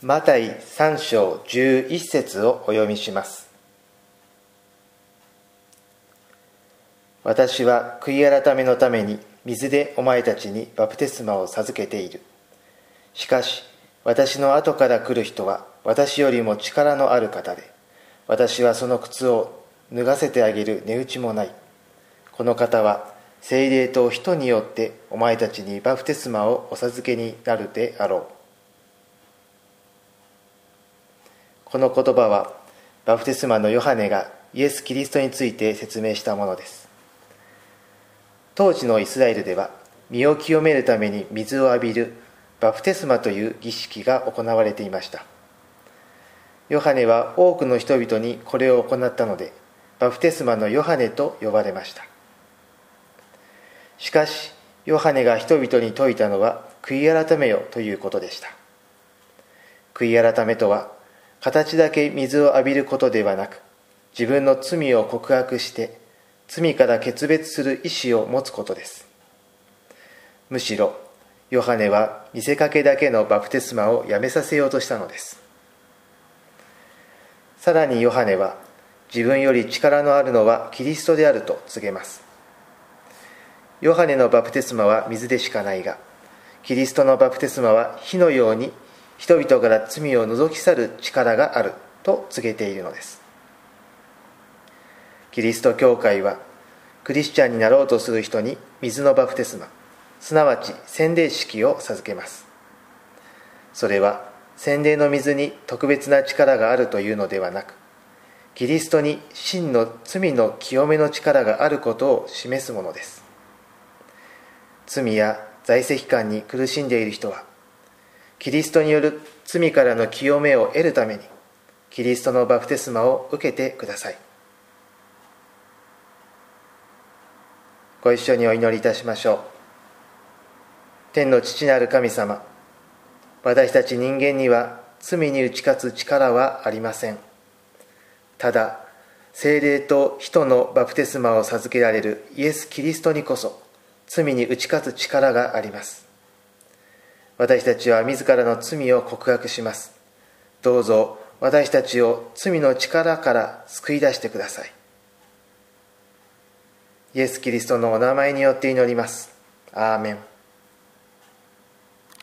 マタイ3章11節をお読みします。私は悔い改めのために水でお前たちにバプテスマを授けている。しかし私の後から来る人は私よりも力のある方で私はその靴を脱がせてあげる値打ちもない。この方は精霊と人によってお前たちにバプテスマをお授けになるであろう。この言葉はバプテスマのヨハネがイエス・キリストについて説明したものです。当時のイスラエルでは身を清めるために水を浴びるバプテスマという儀式が行われていました。ヨハネは多くの人々にこれを行ったのでバプテスマのヨハネと呼ばれました。しかしヨハネが人々に説いたのは悔い改めよということでした。悔い改めとは形だけ水を浴びることではなく自分の罪を告白して罪から決別する意志を持つことです。むしろヨハネは見せかけだけのバプテスマをやめさせようとしたのです。さらにヨハネは自分より力のあるのはキリストであると告げます。ヨハネのバプテスマは水でしかないがキリストのバプテスマは火のように人々から罪を除き去る力があると告げているのです。キリスト教会はクリスチャンになろうとする人に水のバプテスマすなわち洗礼式を授けます。それは洗礼の水に特別な力があるというのではなくキリストに真の罪の清めの力があることを示すものです。罪や在籍感に苦しんでいる人はキリストによる罪からの清めを得るためにキリストのバプテスマを受けてください。ご一緒にお祈りいたしましょう。天の父なる神様私たち人間には罪に打ち勝つ力はありません。ただ精霊と人のバプテスマを授けられるイエス・キリストにこそ罪に打ち勝つ力があります。私たちは自らの罪を告白します。どうぞ私たちを罪の力から救い出してください。イエス・キリストのお名前によって祈ります。アーメン。